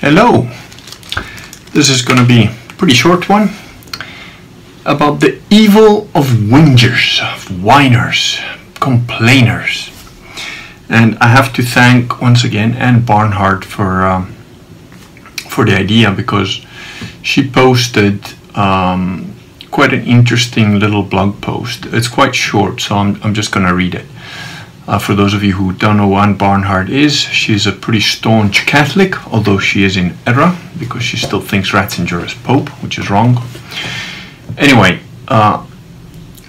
Hello. This is going to be a pretty short one about the evil of whingers, of whiners, complainers. And I have to thank once again Ann Barnhardt for um, for the idea because she posted um, quite an interesting little blog post. It's quite short, so I'm, I'm just going to read it. Uh, for those of you who don't know who Ann Barnhardt is, she's a pretty staunch Catholic, although she is in error because she still thinks Ratzinger is Pope, which is wrong. Anyway, uh,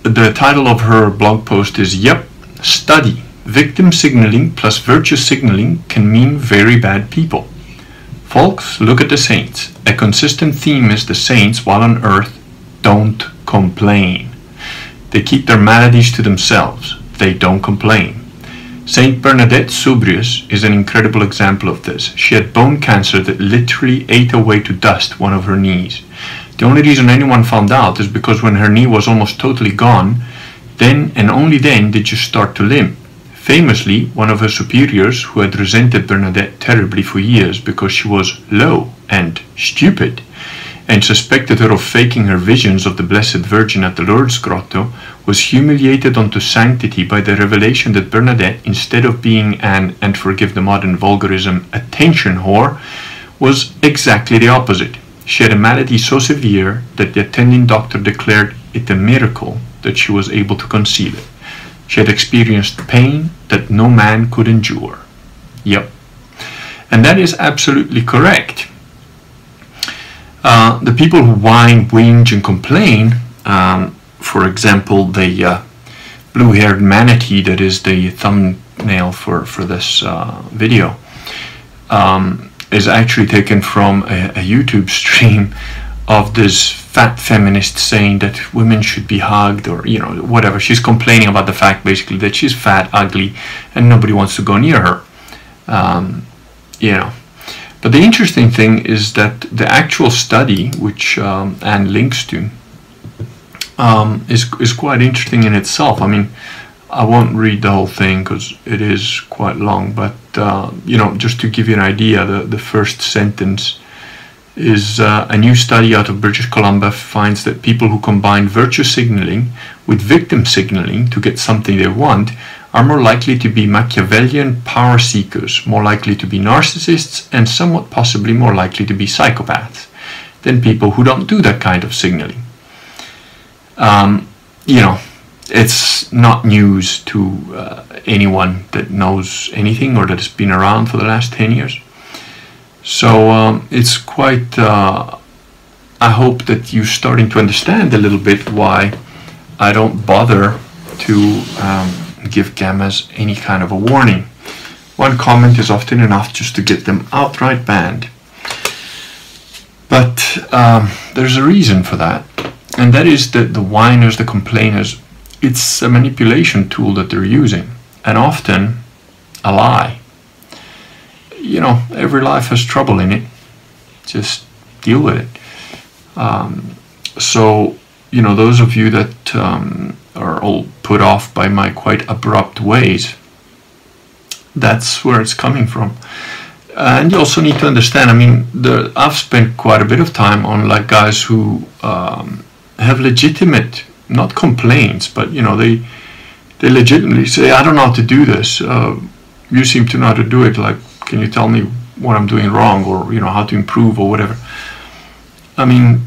the title of her blog post is Yep, Study. Victim signaling plus virtue signaling can mean very bad people. Folks, look at the saints. A consistent theme is the saints, while on earth, don't complain. They keep their maladies to themselves. They don't complain. Saint Bernadette Soubirous is an incredible example of this. She had bone cancer that literally ate away to dust one of her knees. The only reason anyone found out is because when her knee was almost totally gone, then and only then did she start to limp. Famously, one of her superiors, who had resented Bernadette terribly for years because she was low and stupid, and suspected her of faking her visions of the Blessed Virgin at the Lourdes Grotto, was humiliated unto sanctity by the revelation that Bernadette, instead of being an, and forgive the modern vulgarism, attention whore, was exactly the opposite. She had a malady so severe that the attending doctor declared it a miracle that she was able to conceal it. She had experienced pain that no man could endure. Yep. And that is absolutely correct. Uh, the people who whine, whinge, and complain, um, for example, the uh, blue haired manatee that is the thumbnail for, for this uh, video, um, is actually taken from a, a, YouTube stream of this fat feminist saying that women should be hugged or, you know, whatever. She's complaining about the fact basically that she's fat, ugly, and nobody wants to go near her. Um, you know, but the interesting thing is that the actual study, which um, Ann links to, um, is is quite interesting in itself. I mean, I won't read the whole thing because it is quite long. But uh, you know, just to give you an idea, the the first sentence is uh, a new study out of British Columbia finds that people who combine virtue signaling with victim signaling to get something they want are more likely to be Machiavellian power seekers, more likely to be narcissists, and somewhat possibly more likely to be psychopaths than people who don't do that kind of signaling. Um, you know, it's not news to uh, anyone that knows anything or that has been around for the last 10 years. So um, it's quite, uh, I hope that you're starting to understand a little bit why I don't bother to. Um, give gammas any kind of a warning. One comment is often enough just to get them outright banned. But um, there's a reason for that, and that is that the whiners, the complainers, it's a manipulation tool that they're using, and often a lie. You know, every life has trouble in it. Just deal with it. Um, so, you know, those of you that um, are all put off by my quite abrupt ways. That's where it's coming from. And you also need to understand. I mean, the, I've spent quite a bit of time on like guys who um, have legitimate, not complaints, but you know, they they legitimately say, "I don't know how to do this. Uh, you seem to know how to do it. Like, can you tell me what I'm doing wrong, or you know, how to improve, or whatever?" I mean,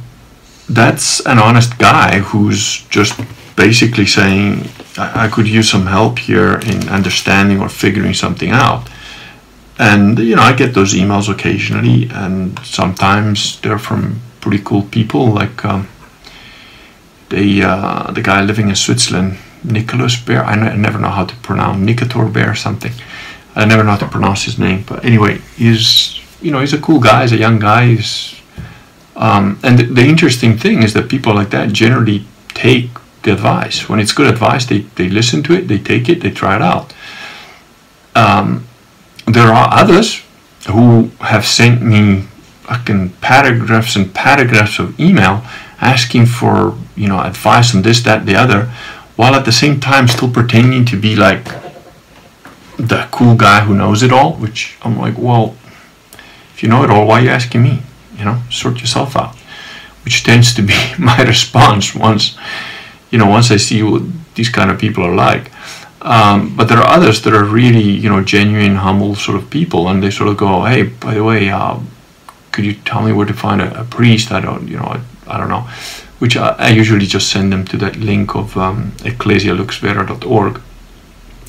that's an honest guy who's just basically saying I, I could use some help here in understanding or figuring something out. And you know, I get those emails occasionally, and sometimes they're from pretty cool people, like um, the uh, the guy living in Switzerland, Nicholas Bear. I, never know how to pronounce Nicator Bear or something. I never know how to pronounce his name, but anyway, he's you know he's a cool guy. He's a young guy. He's um, and the interesting thing is that people like that generally take the advice. When it's good advice, they, they listen to it, they take it, they try it out. Um, there are others who have sent me fucking paragraphs and paragraphs of email asking for you know advice on this, that, the other, while at the same time still pretending to be like the cool guy who knows it all. Which I'm like, well, if If you know it all, why are you asking me? You know, sort yourself out. Which tends to be my response once, you know, once I see what these kind of people are like. Um, but there are others that are really, you know, genuine, humble sort of people, and they sort of go, "Hey, by the way, uh, could you tell me where to find a, a priest? I don't, you know, I, I don't know." Which I, I, usually just send them to that link of um, ecclesialuxvera.org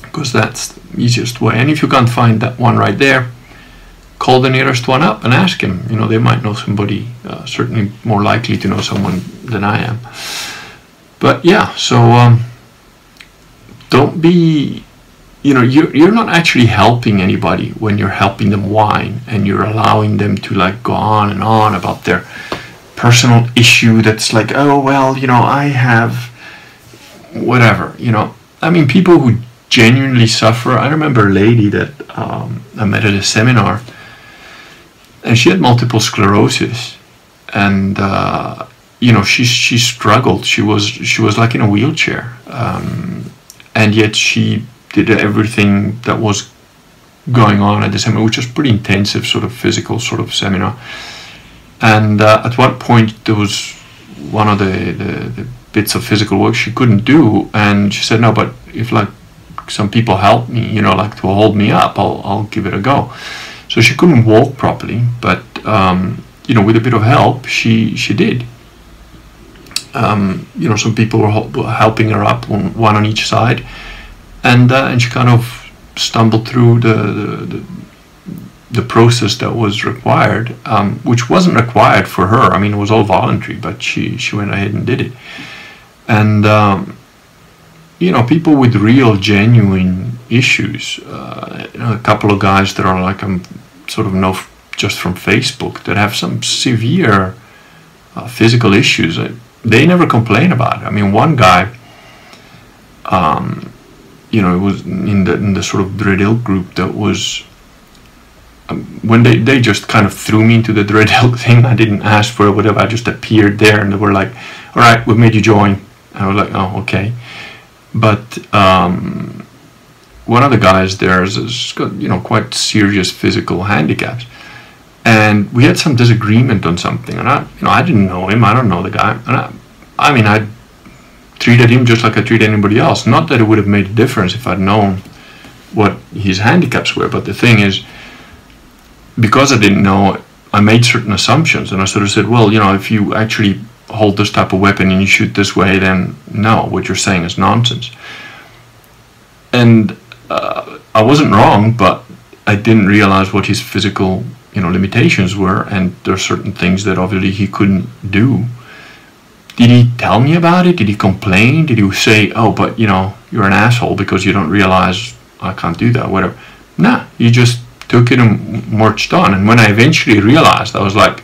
because that's the easiest way. And if you can't find that one right there, call the nearest one up and ask him. You know, they might know somebody, uh, certainly more likely to know someone than I am. But yeah, so. Um, don't be you know you're, you're not actually helping anybody when you're helping them whine and you're allowing them to like go on and on about their personal issue that's like oh well you know i have whatever you know i mean people who genuinely suffer i remember a lady that um, i met at a seminar and she had multiple sclerosis and uh, you know she she struggled she was she was like in a wheelchair um, and yet she did everything that was going on at the seminar, which was pretty intensive, sort of physical sort of seminar. And uh, at one point, there was one of the, the, the, bits of physical work she couldn't do, and she said, "No, but if like some people help me, you know, like to hold me up, I'll I'll give it a go." So she couldn't walk properly, but um, you know, with a bit of help, she she did um, you know, some people were helping her up, on, one on each side, and uh, and she kind of stumbled through the the, the process that was required, um, which wasn't required for her. I mean, it was all voluntary, but she she went ahead and did it, and. Um, you know, people with real, genuine issues. Uh, you know, a couple of guys that are like I'm um, sort of know just from Facebook that have some severe uh, physical issues they never complain about it. I mean, one guy, um, you know, it was in the in the sort of Dread group that was um, when they they just kind of threw me into the Dread thing. I didn't ask for it, whatever. I just appeared there, and they were like, "All right, we've made you join." I was like, "Oh, okay," but. Um, one of the guys there has got you know quite serious physical handicaps, and we had some disagreement on something and I you know I didn't know him I don't know the guy and I I mean I treated him just like I treat anybody else not that it would have made a difference if I'd known what his handicaps were but the thing is because I didn't know I made certain assumptions and I sort of said well you know if you actually hold this type of weapon and you shoot this way then no what you're saying is nonsense and uh, I wasn't wrong but I didn't realize what his physical you know limitations were, and there are certain things that obviously he couldn't do. Did he tell me about it? Did he complain? Did he say, "Oh, but you know, you're an asshole because you don't realize I can't do that"? Whatever. Nah, he just took it and marched on. And when I eventually realized, I was like,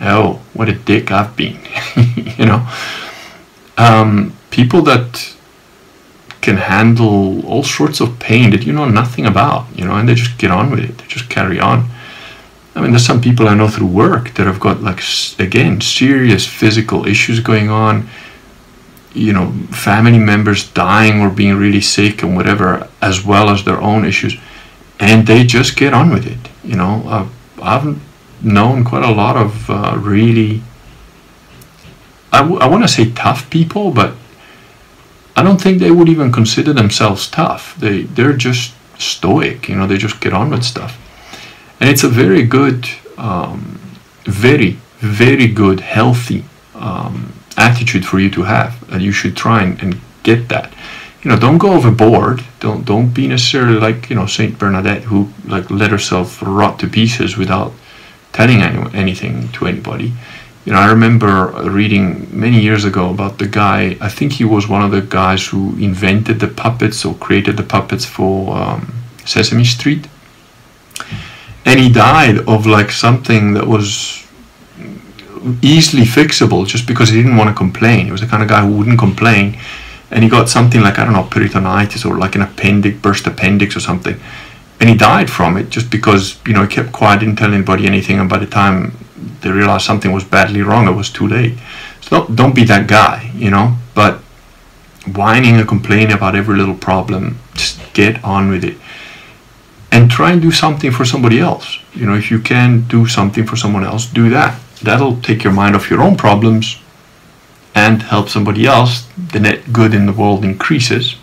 "Oh, what a dick I've been," you know. Um, people that can handle all sorts of pain that you know nothing about, you know, and they just get on with it. They just carry on. I mean, there's some people I know through work that have got like again serious physical issues going on. You know, family members dying or being really sick and whatever, as well as their own issues, and they just get on with it. You know, I've known quite a lot of uh, really, I, w- I want to say tough people, but I don't think they would even consider themselves tough. They they're just stoic. You know, they just get on with stuff and it's a very good, um, very, very good, healthy um, attitude for you to have, and you should try and, and get that. You know, don't go overboard. Don't don't be necessarily like you know Saint Bernadette who like let herself rot to pieces without telling any, anything to anybody. You know, I remember reading many years ago about the guy. I think he was one of the guys who invented the puppets or created the puppets for um, Sesame Street and he died of like something that was easily fixable just because he didn't want to complain. He was the kind of guy who wouldn't complain, and he got something like I don't know peritonitis or like an appendix burst appendix or something, and he died from it just because you know he kept quiet, didn't tell anybody anything, and by the time they realized something was badly wrong, it was too late. So don't, don't be that guy, you know. But whining and complaining about every little problem, just get on with it and try and do something for somebody else. You know, if you can do something for someone else, do that. That'll take your mind off your own problems and help somebody else. The net good in the world increases.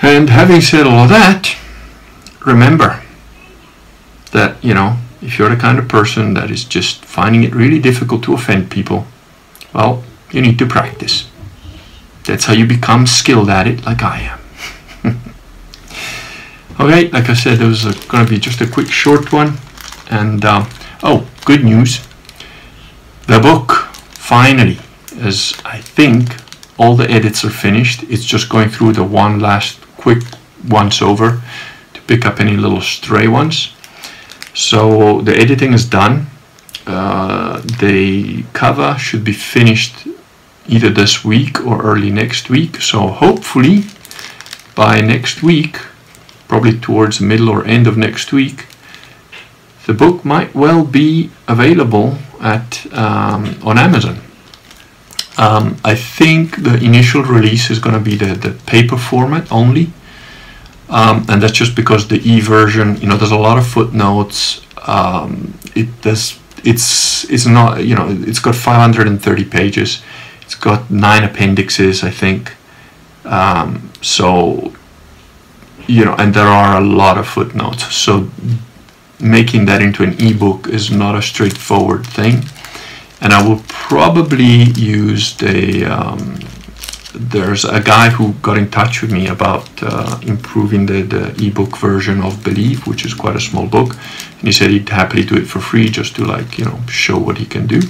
And having said all of that, remember that, you know, if you're the kind of person that is just finding it really difficult to offend people, well, you need to practice. That's how you become skilled at it, like I am. Okay, like I said, it was going to be just a quick short one. And, uh, oh, good news. The book, finally, is, I think, all the edits are finished. It's just going through the one last quick once over to pick up any little stray ones. So the editing is done. Uh, the cover should be finished either this week or early next week. So hopefully by next week, probably towards the middle or end of next week, the book might well be available at um, on Amazon. Um, I think the initial release is going to be the, the paper format only. Um, and that's just because the e version, you know, there's a lot of footnotes. Um, it does, it's, it's not, you know, it's got 530 pages. It's got nine appendixes, I think. Um, so, you know, and there are a lot of footnotes. So making that into an ebook is not a straightforward thing and I will probably use the um, there's a guy who got in touch with me about uh, improving the, the ebook version of Believe, which is quite a small book, and he said he'd happily do it for free just to like you know show what he can do.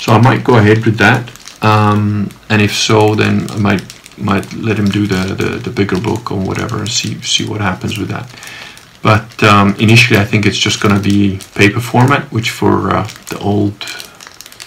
So I might go ahead with that, um, and if so, then I might might let him do the, the, the bigger book or whatever and see see what happens with that. But um, initially, I think it's just going to be paper format, which for uh, the old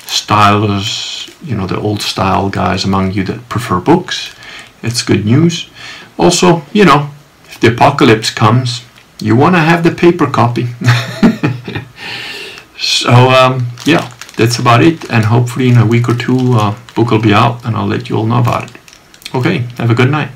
stylers, you know, the old style guys among you that prefer books, it's good news. Also, you know, if the apocalypse comes, you want to have the paper copy. so, um, yeah, that's about it. And hopefully, in a week or two, uh, book will be out and I'll let you all know about it. Okay, have a good night.